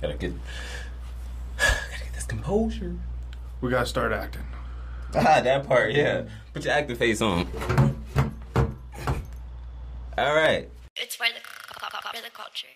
Gotta get, gotta get this composure. We gotta start acting. Ah, that part, yeah. Put your acting face on. All right. It's for the, for the culture.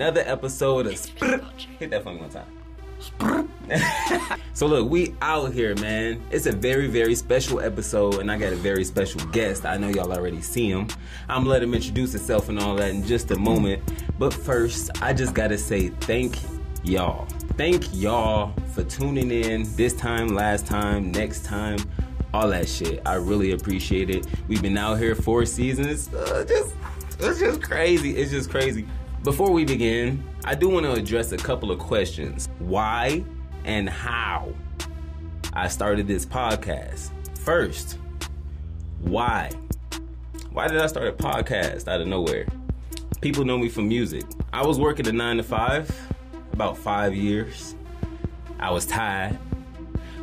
Another episode of Sprr. Hit that for me one time. so look, we out here, man. It's a very, very special episode, and I got a very special guest. I know y'all already see him. I'm gonna let him introduce himself and all that in just a moment. But first, I just gotta say thank y'all. Thank y'all for tuning in this time, last time, next time, all that shit. I really appreciate it. We've been out here four seasons. Uh, just it's just crazy. It's just crazy. Before we begin, I do want to address a couple of questions. Why and how I started this podcast. First, why? Why did I start a podcast out of nowhere? People know me from music. I was working a nine to five about five years. I was tired.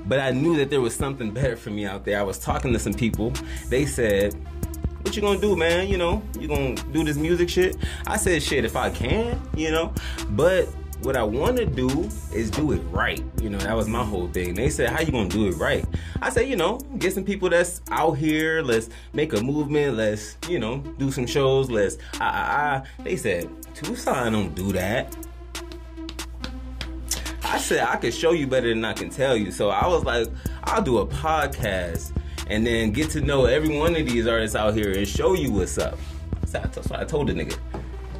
But I knew that there was something better for me out there. I was talking to some people. They said, what you gonna do, man? You know, you gonna do this music shit? I said, shit, if I can, you know. But what I want to do is do it right. You know, that was my whole thing. They said, how you gonna do it right? I said, you know, get some people that's out here. Let's make a movement. Let's, you know, do some shows. Let's, ah, ah, ah. They said, Tucson don't do that. I said I could show you better than I can tell you. So I was like, I'll do a podcast and then get to know every one of these artists out here and show you what's up. So that's what I told the nigga.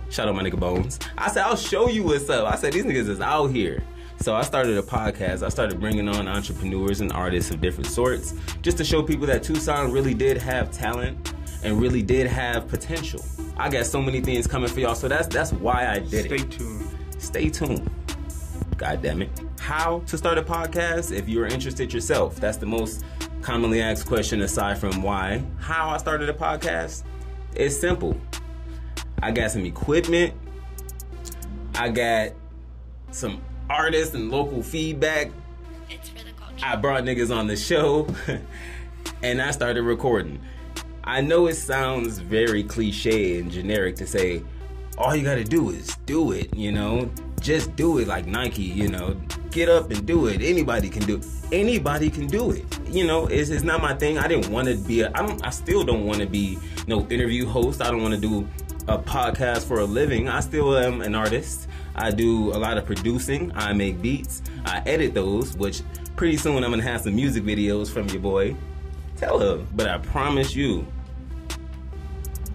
Shout out my nigga Bones. I said I'll show you what's up. I said these niggas is out here. So I started a podcast. I started bringing on entrepreneurs and artists of different sorts just to show people that Tucson really did have talent and really did have potential. I got so many things coming for y'all. So that's that's why I did Stay it. Stay tuned. Stay tuned. God damn it. How to start a podcast if you're interested yourself? That's the most commonly asked question aside from why. How I started a podcast? It's simple. I got some equipment. I got some artists and local feedback. It's for the culture. I brought niggas on the show and I started recording. I know it sounds very cliche and generic to say, all you gotta do is do it, you know? Just do it like Nike, you know? Get up and do it. Anybody can do it. Anybody can do it. You know, it's, it's not my thing. I didn't want to be, a, I, don't, I still don't want to be no interview host. I don't want to do a podcast for a living. I still am an artist. I do a lot of producing. I make beats. I edit those, which pretty soon I'm gonna have some music videos from your boy. Tell her. But I promise you,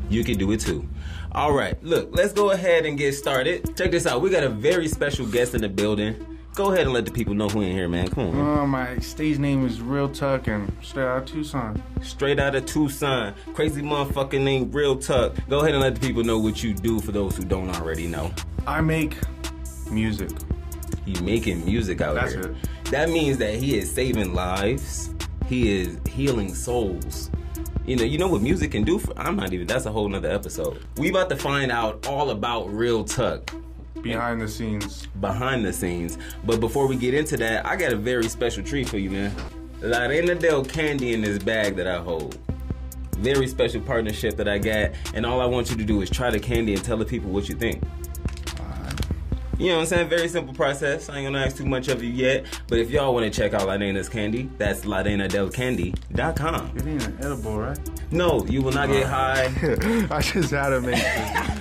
you can do it too. All right, look, let's go ahead and get started. Check this out. We got a very special guest in the building. Go ahead and let the people know who in here, man. Come on. man. Uh, my stage name is Real Tuck and straight out of Tucson. Straight out of Tucson. Crazy motherfucker named Real Tuck. Go ahead and let the people know what you do for those who don't already know. I make music. He making music out That's here. it. That means that he is saving lives. He is healing souls. You know, you know what music can do for I'm not even that's a whole nother episode. We about to find out all about Real Tuck Behind the scenes. behind the scenes. But before we get into that, I got a very special treat for you, man. La Reina del Candy in this bag that I hold. Very special partnership that I got, and all I want you to do is try the candy and tell the people what you think. You know what I'm saying? Very simple process. I ain't gonna ask too much of you yet. But if y'all wanna check out La Reina's candy, that's lareinadelcandy.com. It ain't an edible, right? No, you will not get ah. high. I just had to make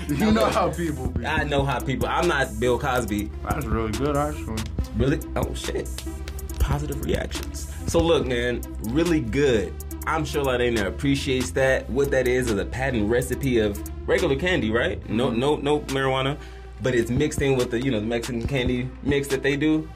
this. You know how people be. I know how people, I'm not Bill Cosby. That's really good, actually. Really? Oh shit. Positive reactions. So look, man, really good. I'm sure Ladena appreciates that. What that is is a patent recipe of regular candy, right? No, mm-hmm. no, no marijuana, but it's mixed in with the you know the Mexican candy mix that they do.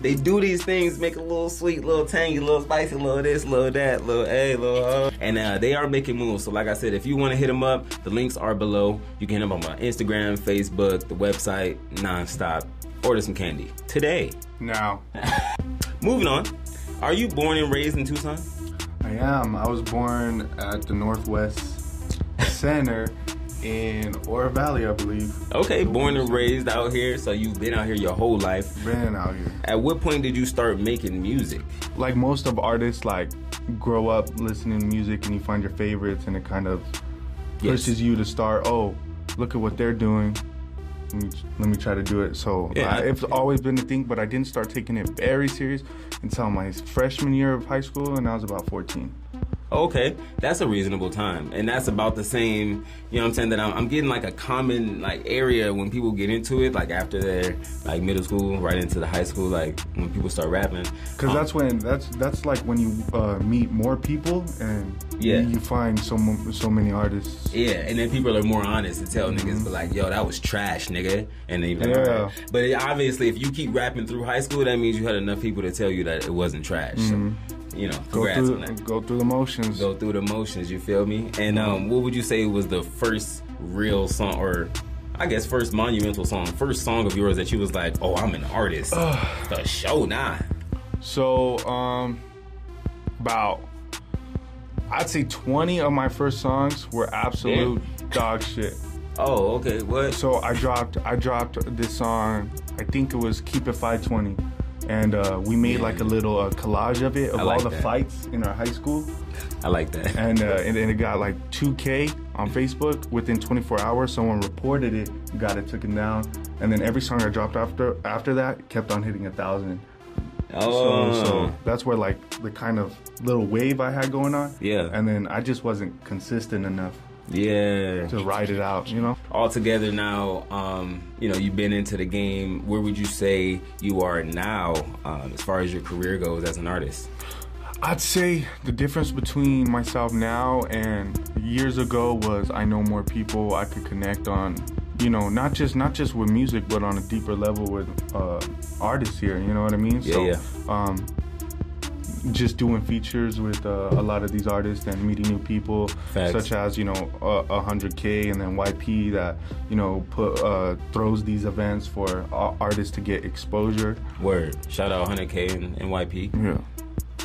They do these things, make a little sweet, little tangy, little spicy, little this, little that, little a, little uh. And uh, they are making moves. So like I said, if you want to hit them up, the links are below. You can hit them on my Instagram, Facebook, the website, nonstop. Order some candy today. Now, Moving on. Are you born and raised in Tucson? I am. I was born at the Northwest Center in Oro Valley, I believe. Okay, born and raised out here, so you've been out here your whole life. Been out here. At what point did you start making music? Like most of artists, like grow up listening to music and you find your favorites, and it kind of Yes. pushes you to start. Oh, look at what they're doing. Let me, let me try to do it. So Yeah. I, it's always been a thing, but I didn't start taking it very serious until my freshman year of high school, and I was about 14. Okay, that's a reasonable time, and that's about the same. You know, what I'm saying that I'm, I'm getting like a common like area when people get into it, like after their like middle school, right into the high school, like when people start rapping. Because Um, that's when that's that's like when you uh, meet more people and Yeah. you, find so so many artists. Yeah, and then people are more honest to tell niggas, but like, yo, that was trash, nigga. And like, Yeah. But it, obviously, if you keep rapping through high school, that means you had enough people to tell you that it wasn't trash. So, you know, Mm-hmm. Go through go through the motions. Go through the motions, you feel me? And um, what would you say was the first real song, or I guess first monumental song, first song of yours that you was like, oh, I'm an artist. the show nah. So um, about I'd say 20 of my first songs were absolute dog shit. Oh, okay. What? So I dropped I dropped this song. I think it was Keep It 520. And uh, we made like a little uh, collage of it of like all the that. fights in our high school. I like that. and uh, and then it got like 2k on Facebook within 24 hours. Someone reported it, got it taken down, and then every song I dropped after after that kept on hitting a thousand. Oh, So, so that's where like the kind of little wave I had going on. Yeah. And then I just wasn't consistent enough yeah. to ride it out. You know. all together now um, you know you've been into the game where would you say you are now um, as far as your career goes as an artist I'd say the difference between myself now and years ago was I know more people I could connect on, you know, not just not just with music, but on a deeper level with uh, artists here. You know what I mean? Yeah, so, yeah. Um, just doing features with uh, a lot of these artists and meeting new people, Facts. such as you know a hundred K and then YP that you know put uh, throws these events for uh, artists to get exposure. word shout out 100k and YP. Yeah.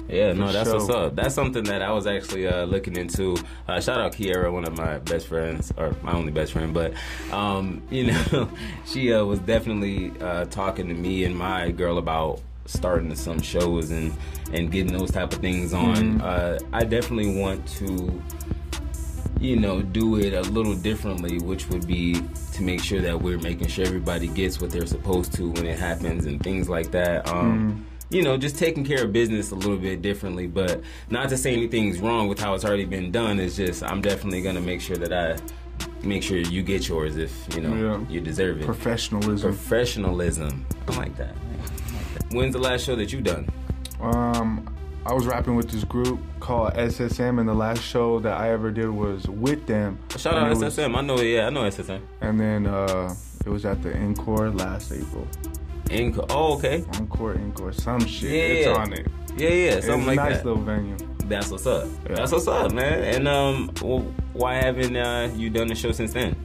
yeah no that's what's up that's something that I was actually uh, looking into uh, shout out Kiera one of my best friends or my only best friend but um, you know she uh, was definitely uh, talking to me and my girl about starting some shows and and getting those type of things on uh, I definitely want to you know, do it a little differently, which would be to make sure that we're making sure everybody gets what they're supposed to when it happens and things like that. Um, You know, just taking care of business a little bit differently, but not to say anything's wrong with how it's already been done. It's just I'm definitely gonna make sure that I make sure you get yours if you know Yeah. you deserve it. Professionalism. Professionalism, I like that. I like that. When's the last show that you done? Um, I was rapping with this group called SSM, and the last show that I ever did was with them. Shout out it was- SSM. I know, yeah, I know SSM. And then uh, it was at the Encore last April. Encore. oh, okay. Encore, Encore, some shit. Yeah, It's yeah. on it. Yeah, yeah, It's something like nice that. little venue. That's what's up. Yeah. That's what's up, man. And um, well, why haven't uh, you done the show since then?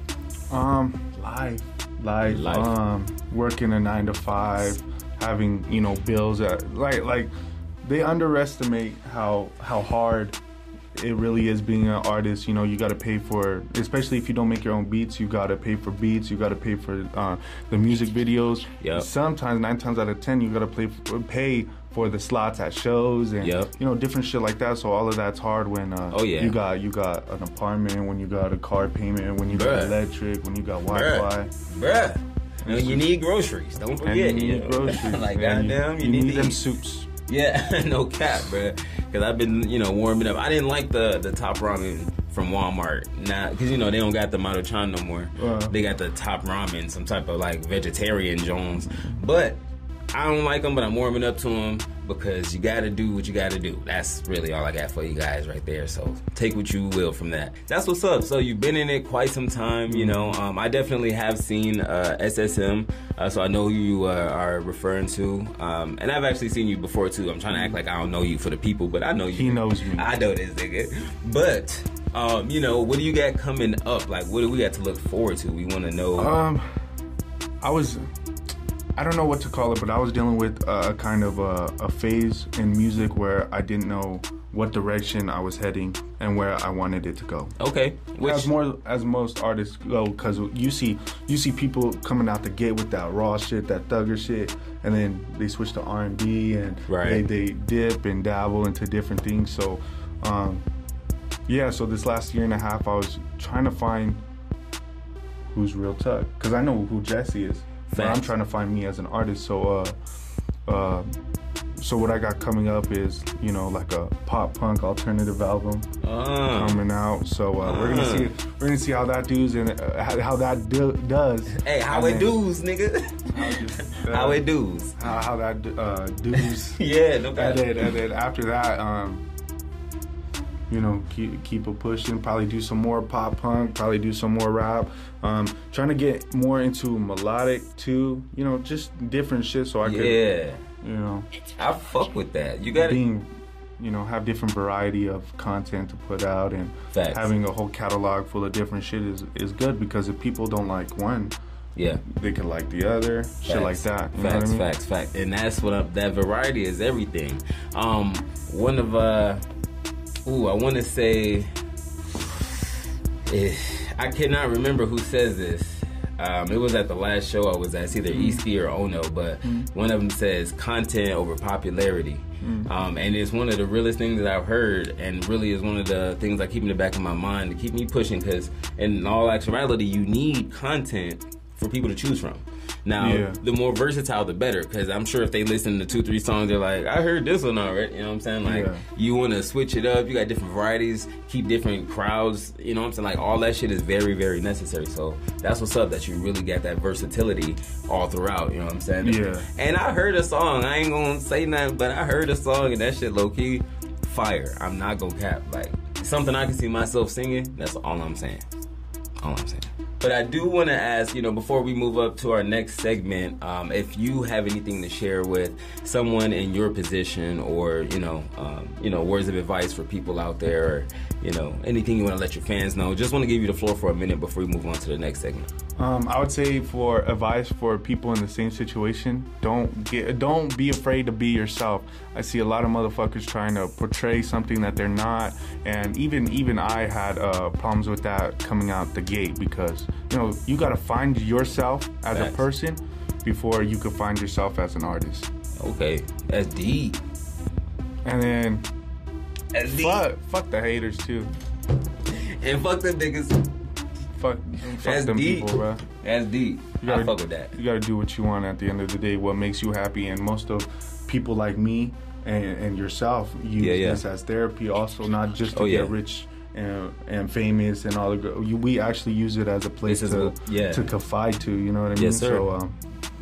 Um, life, life, Life. um, working a nine to five, having you know bills that like like they underestimate how how hard it really is being an artist. You know, you got to pay for, especially if you don't make your own beats. You got to pay for beats. You got to pay for uh, the music videos. Yep. Sometimes nine times out of ten, you got to play pay for the slots at shows and Yep. you know different shit like that. So all of that's hard when uh, Oh, yeah. you got you got an apartment, when you got a car payment, when you got electric, when you got Bruh. Wi-Fi. Bruh. You, know, you need groceries. Don't And forget. you need you know. groceries. like, and goddamn, you, you need, need them eat. soups. Yeah, no cap, bruh. Because I've been, you know, warming up. I didn't like the the top ramen from Walmart. Nah, because you know they don't got the Maruchan no more. Uh. they got the top ramen, some type of like vegetarian Jones. But I don't like them, but I'm warming up to them because you got to do what you got to do. That's really all I got for you guys right there. So take what you will from that. That's what's up. So you've been in it quite some time. You know, um, I definitely have seen uh, SSM, uh, so I know who you uh, are referring to. Um, and I've actually seen you before too. I'm trying to act like I don't know you for the people, but I know you. He knows me. I know this nigga. But um, you know, what do you got coming up? Like, what do we got to look forward to? We want to know. Um, I was, I don't know what to call it, but I was dealing with a kind of a, a phase in music where I didn't know what direction I was heading and where I wanted it to go. Okay. Which as more as most artists go, because you see you see people coming out the gate with that raw shit, that thugger shit, and then they switch to R and B and they, they dip and dabble into different things. So, um, yeah. So this last year and a half, I was trying to find who's real Tuck, because I know who Jesse is, but I'm trying to find me as an artist. So, uh, uh, so what I got coming up is you know like a pop punk alternative album uh, coming out. So uh, we're gonna see we're gonna see how that does and uh, how, how that do, does. hey, how And it do's, nigga? uh, how it do's? How, how that uh, does. Yeah, no and then and then after that, um, you know, keep keep it pushing. Probably do some more pop punk. Probably do some more rap. Um, trying to get more into melodic too. You know, just different shit so I could Yeah, you know I fuck with that. You got it. being you know have different variety of content to put out and Facts. having a whole catalog full of different shit is is good because if people don't like one Yeah. they could like the other shit like that you know Facts, what I mean? facts, facts, and that's what I, that variety is everything. Um, one of uh, ooh, I want to say, eh, I cannot remember who says this. Um, it was at the last show I was at, it's either Mm. Easty or Ono, but one of them says content over popularity. Mm. Um, and it's one of the realest things that I've heard, and really is one of the things I keep in the back of my mind to keep me pushing. Because in all actuality, you need content for people to choose from. Now, Yeah. the more versatile, the better. Because I'm sure if they listen to two, three songs, they're like, "I heard this one already." You know what I'm saying? Like, Yeah. you want to switch it up. You got different varieties, keep different crowds. You know what I'm saying? Like, all that shit is very, very necessary. So that's what's up. That you really got that versatility all throughout. You know what I'm saying? Yeah. And I heard a song. I ain't gonna say nothing, but I heard a song, and that shit low key fire. I'm not gonna cap. Like something I can see myself singing. That's all I'm saying. All I'm saying. But I do want to ask, you know, before we move up to our next segment, um, if you have anything to share with someone in your position, or you know, um, you know, words of advice for people out there, or you know, anything you want to let your fans know. Just want to give you the floor for a minute before we move on to the next segment. Um, I would say for advice for people in the same situation, don't get, don't be afraid to be yourself. I see a lot of motherfuckers trying to portray something that they're not, and even even I had uh, problems with that coming out the gate because you know you got to find yourself as a person before you can find yourself as an artist, Okay, that's deep. and then Fuck fuck the haters too. And fuck them niggas. Fuck, fuck That's them deep. people, bro. That's deep. You gotta- fuck with that. You gotta do what you want at the end of the day, what makes you happy. And most of people like me and, and yourself use Yeah, yeah. this as therapy also, not just to Oh, yeah. get rich and, and famous and all the we actually use it as a place to, what- yeah. to confide to, you know what I mean? Yes, sir. So um,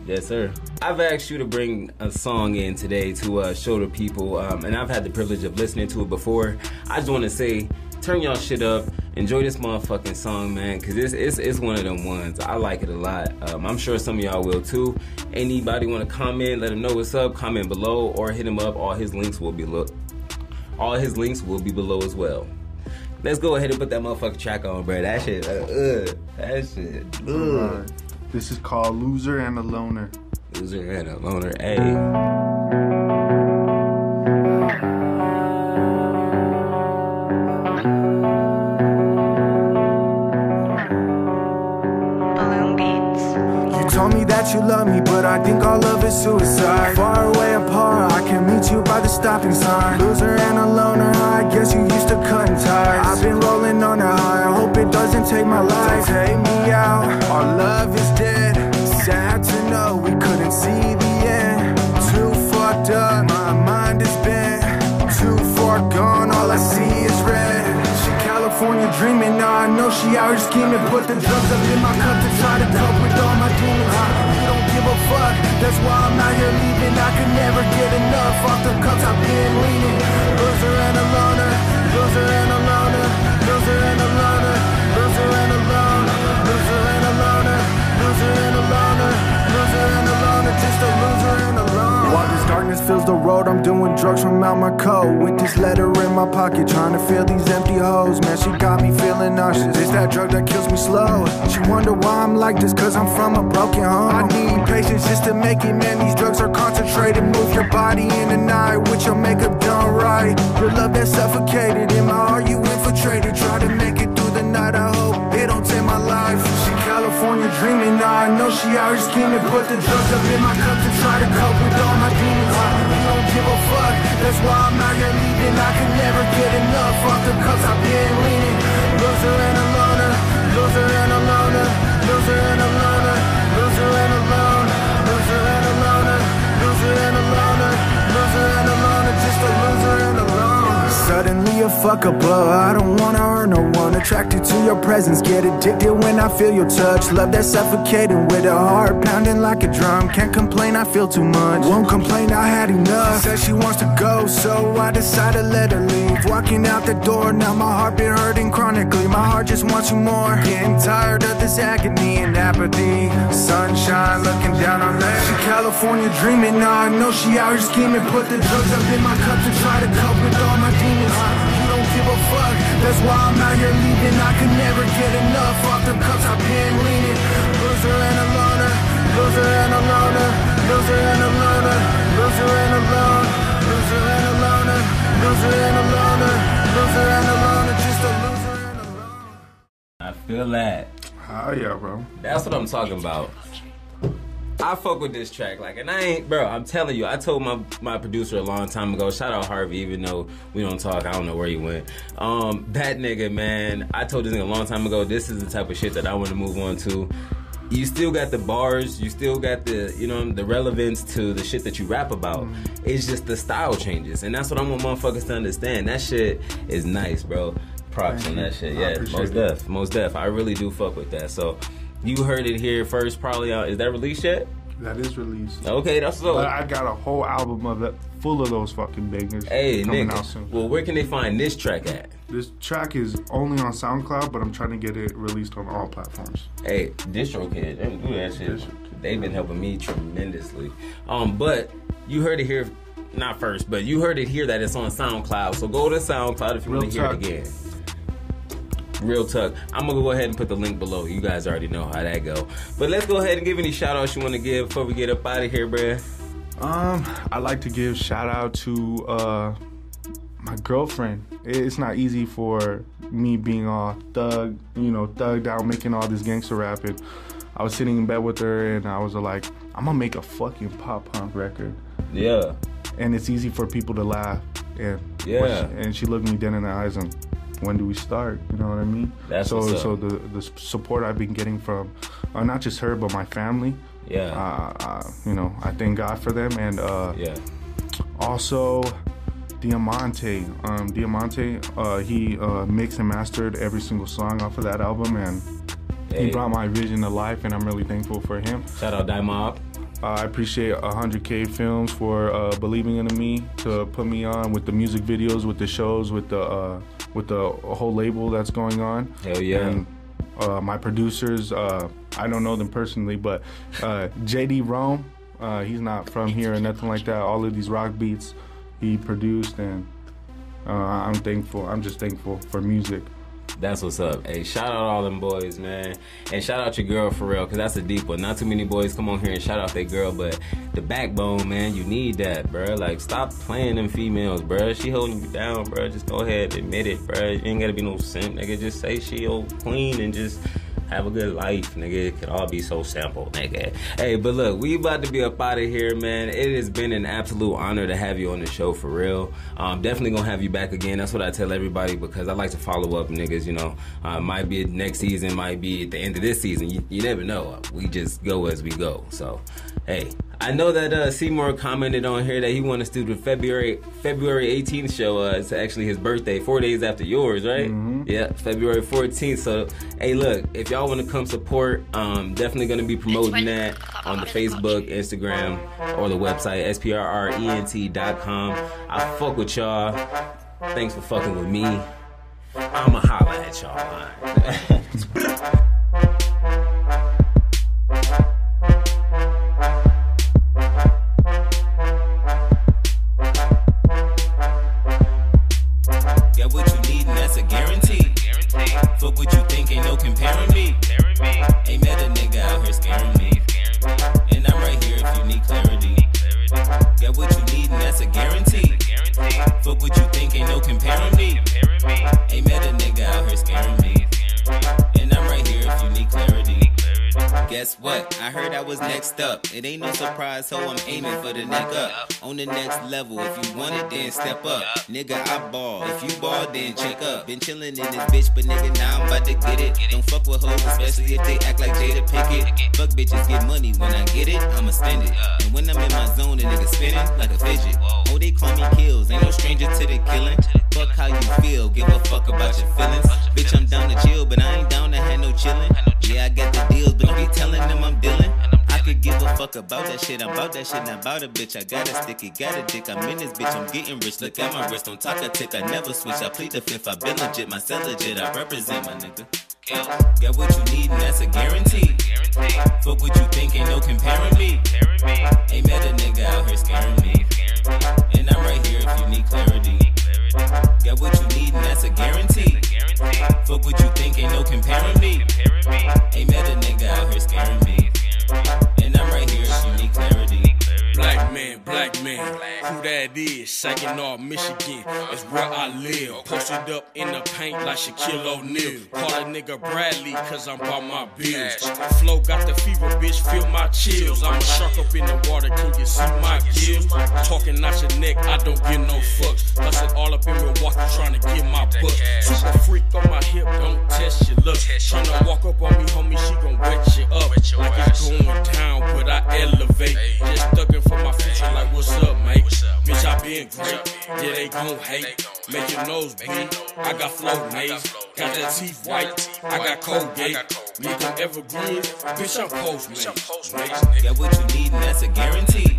Yes, sir. I've asked you to bring a song in today to uh, show the people, um, and I've had the privilege of listening to it before. I just want to say, turn y'all shit up, enjoy this motherfucking song, man, because it's, it's it's one of them ones. I like it a lot. Um, I'm sure some of y'all will too. Anybody want to comment? Let him know what's up. Comment below or hit him up. All his links will be lo- all his links will be below as well. Let's go ahead and put that motherfucking track on, bro. That shit, uh, uh that shit. This is called Loser and a Loner. Loser and a loner, ayy. Balloon Beats. You told me that you love me, but I think all love is suicide. Far away apart, I can meet you by the stopping sign. Loser and a loner, I guess you used to cut ties. I've been rolling on a high, I hope it doesn't take my life. Take me out, our love is California dreaming, now I know she out here scheming. Put the drugs up in my cup to try to cope with all my demons. You don't give a fuck, that's why I'm out here leaving. I could never get enough off the cups I've been leaning. Loser and a loner, loser and a loner, fills the road, I'm doing drugs from out my cold with this letter in my pocket, trying to fill these empty holes. Man, she got me feeling nauseous. It's that drug that kills me slow. She wonder why I'm like this, cause I'm from a broken home. I need patience just to make it, man. These drugs are concentrated. Move your body in the night with your makeup done right. Your love that's suffocated in my heart, you infiltrated. Try to make it through the night. I hope it don't take my life. She California dreaming, now I know she out scheming. Put the drugs up in my cup to try to cope with all my demons. Give a fuck, that's why I'm out here leaving. I can never get enough off the cups I've been leaning. Loser and a loner, loser and a loner, loser and a loner, a fuck up blow. I don't wanna hurt no one. Attracted to your presence, get addicted when I feel your touch. Love that suffocating with a heart pounding like a drum. Can't complain, I feel too much. Won't complain, I had enough. Says she wants to go, so I decided to let her leave. Walking out the door, now my heart been hurting chronically. My heart just wants you more. Getting tired of this agony and apathy. Sunshine looking down on me. She California dreaming, now I know she out here scheming. Put the drugs up in my cup to try to cope with all my fuck, that's why I'm out here leaving. I can never get enough off the cups I've been leaning. Loser and a loner, loser and a loner, loser and a loner, loser and a loner, loser and a loner, loser and a loner, loser and a loner, just a loser and a loner. I feel that. Oh yeah, bro. That's what I'm talking about. I fuck with this track, like, and I ain't, bro. I'm telling you, I told my my producer a long time ago. Shout out Harvey, even though we don't talk. I don't know where he went. Um, that nigga, man. I told this nigga a long time ago. This is the type of shit that I want to move on to. You still got the bars. You still got the, you know, the relevance to the shit that you rap about. It's just the style changes, and that's what I want motherfuckers to understand. That shit is nice, bro. Props on that shit. Yeah, most it. def, most def. I really do fuck with that. So. You heard it here first, probably. Uh, is that released yet? That is released. Okay, that's so. But I got a whole album of it full of those fucking bangers Hey, coming nigga. out soon. Well, where can they find this track at? This track is only on SoundCloud, but I'm trying to get it released on all platforms. Hey, DistroKid, they do that shit. DistroKid. They've been helping me tremendously. Um, but you heard it here, not first, but you heard it here that it's on SoundCloud. So go to SoundCloud if you want to hear it again. Real Tuck. I'm gonna go ahead and put the link below. You guys already know how that go. But let's go ahead and give any shout outs you want to give before we get up out of here, bruh. Um, I like to give shout out to uh my girlfriend. It's not easy for me being all thug, you know, thugged out, making all this gangster rapping. I was sitting in bed with her and I was like, I'm gonna make a fucking pop punk record. Yeah. And it's easy for people to laugh. And Yeah. and she looked me dead in the eyes and when do we start? You know what I mean? That's so so the the support I've been getting from uh, not just her but my family. Yeah. Uh, uh, you know, I thank God for them and uh, yeah. also, Diamante. Um, Diamante, uh, he uh, mixed and mastered every single song off of that album, and Hey. he brought my vision to life, and I'm really thankful for him. Shout out Die Mob. Uh, I appreciate 100K Films for uh, believing in me to put me on with the music videos, with the shows, with the uh, with the whole label that's going on. Hell yeah. And uh, my producers, uh, I don't know them personally, but uh, JD Rome, uh, he's not from here or nothing like that. All of these rock beats he produced, and uh, I'm thankful. I'm just thankful for music. That's what's up. Hey, shout out all them boys, man. And shout out your girl for real, because that's a deep one. Not too many boys come on here and shout out their girl, but the backbone, man, you need that, bruh. Like, stop playing them females, bruh. She holding you down, bruh. Just go ahead, admit it, bruh. You ain't gotta be no simp, nigga. Just say she old queen and just have a good life, nigga. It could all be so simple, nigga. Hey, but look, we about to be up out of here, man. It has been an absolute honor to have you on the show for real. Um, definitely gonna have you back again. That's what I tell everybody because I like to follow up niggas, you know. Uh, might be next season, might be at the end of this season. You, you never know. We just go as we go. So, hey, I know that uh, Seymour commented on here that he wants us to do the February February 18th show. Uh, it's actually his birthday, four days after yours, right? Yeah, February 14th. So, hey, look, if y'all want to come support, um, definitely going to be promoting that on the Facebook, Instagram, or the website sprrent.com. I fuck with y'all. Thanks for fucking with me. I'ma holla at y'all. no comparing me. Ain't met a nigga out here scaring me. And I'm right here if you need clarity. Got what you need, and that's a guarantee. Fuck what you think, ain't no comparing me. Ain't met a nigga out here scaring me. And I'm right here if you need clarity guess what? I heard I was next up. It ain't no surprise, so I'm aiming for the neck up. On the next level, if you want it, then step up. Nigga, I ball. If you ball, then check up. Been chillin' in this bitch, but nigga, now I'm about to get it. Don't fuck with hoes, especially if they act like Jada Pinkett. Fuck bitches, get money. When I get it, I'ma spend it. And when I'm in my zone, the nigga spinning like a fidget. Oh, they call me kills. Ain't no stranger to the killing. Fuck how you feel. Give a fuck about your feelings. Bitch, I'm down to chill, but I ain't down to have no chillin'. Fuck about that shit. I'm about that shit, not about a bitch. I got a sticky, got a dick. I'm in this bitch, I'm getting rich. Look at my wrist, don't talk a tick. I never switch. I plead the fifth. I been legit, my cell legit. I represent my nigga. Got what you need, and that's a guarantee. Fuck what you think, ain't no comparing me. Ain't met a nigga out here scaring me. And I'm right here if you need clarity. Got what you need, and that's a guarantee. Fuck what you think, ain't no comparing me. Ain't met a nigga out here scaring me. And I'm right here you need clarity. Black man, black man, who that is? Saginaw, Michigan, is where I live. Posted up in the paint like Shaquille O'Neal. Call a nigga Bradley, cause I'm by my bills. Flow got the fever, bitch, feel my chills. I'm a shark up in the water, can you see my gills? Talking out your neck, I don't give no fucks. Hustle all up in Milwaukee, trying to get my buck. Super freak on my hip, don't test your luck. Tryna walk up on me, homie, she gon' wet you up. Like it's going down, but I elevate. Just thuggin' for my future, like what's up, mate? Bitch, I been great. Yeah, they gon' hate. Make your nose bleed. I got flow nails. Got that teeth white. I got cold Colgate. Nigga evergreen. Bitch, I'm postmate. Got what you need, and that's a guarantee.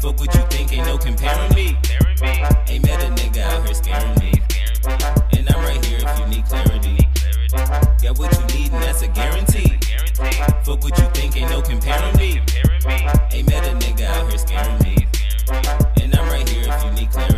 Fuck what you think, ain't no comparing me. Ain't met a nigga out here scaring me. And I'm right here if you need clarity. Got what you need, and that's a guarantee. Fuck what you think, ain't no comparing me. Ain't met a nigga out here scaring me. And I'm right here if you need clarity.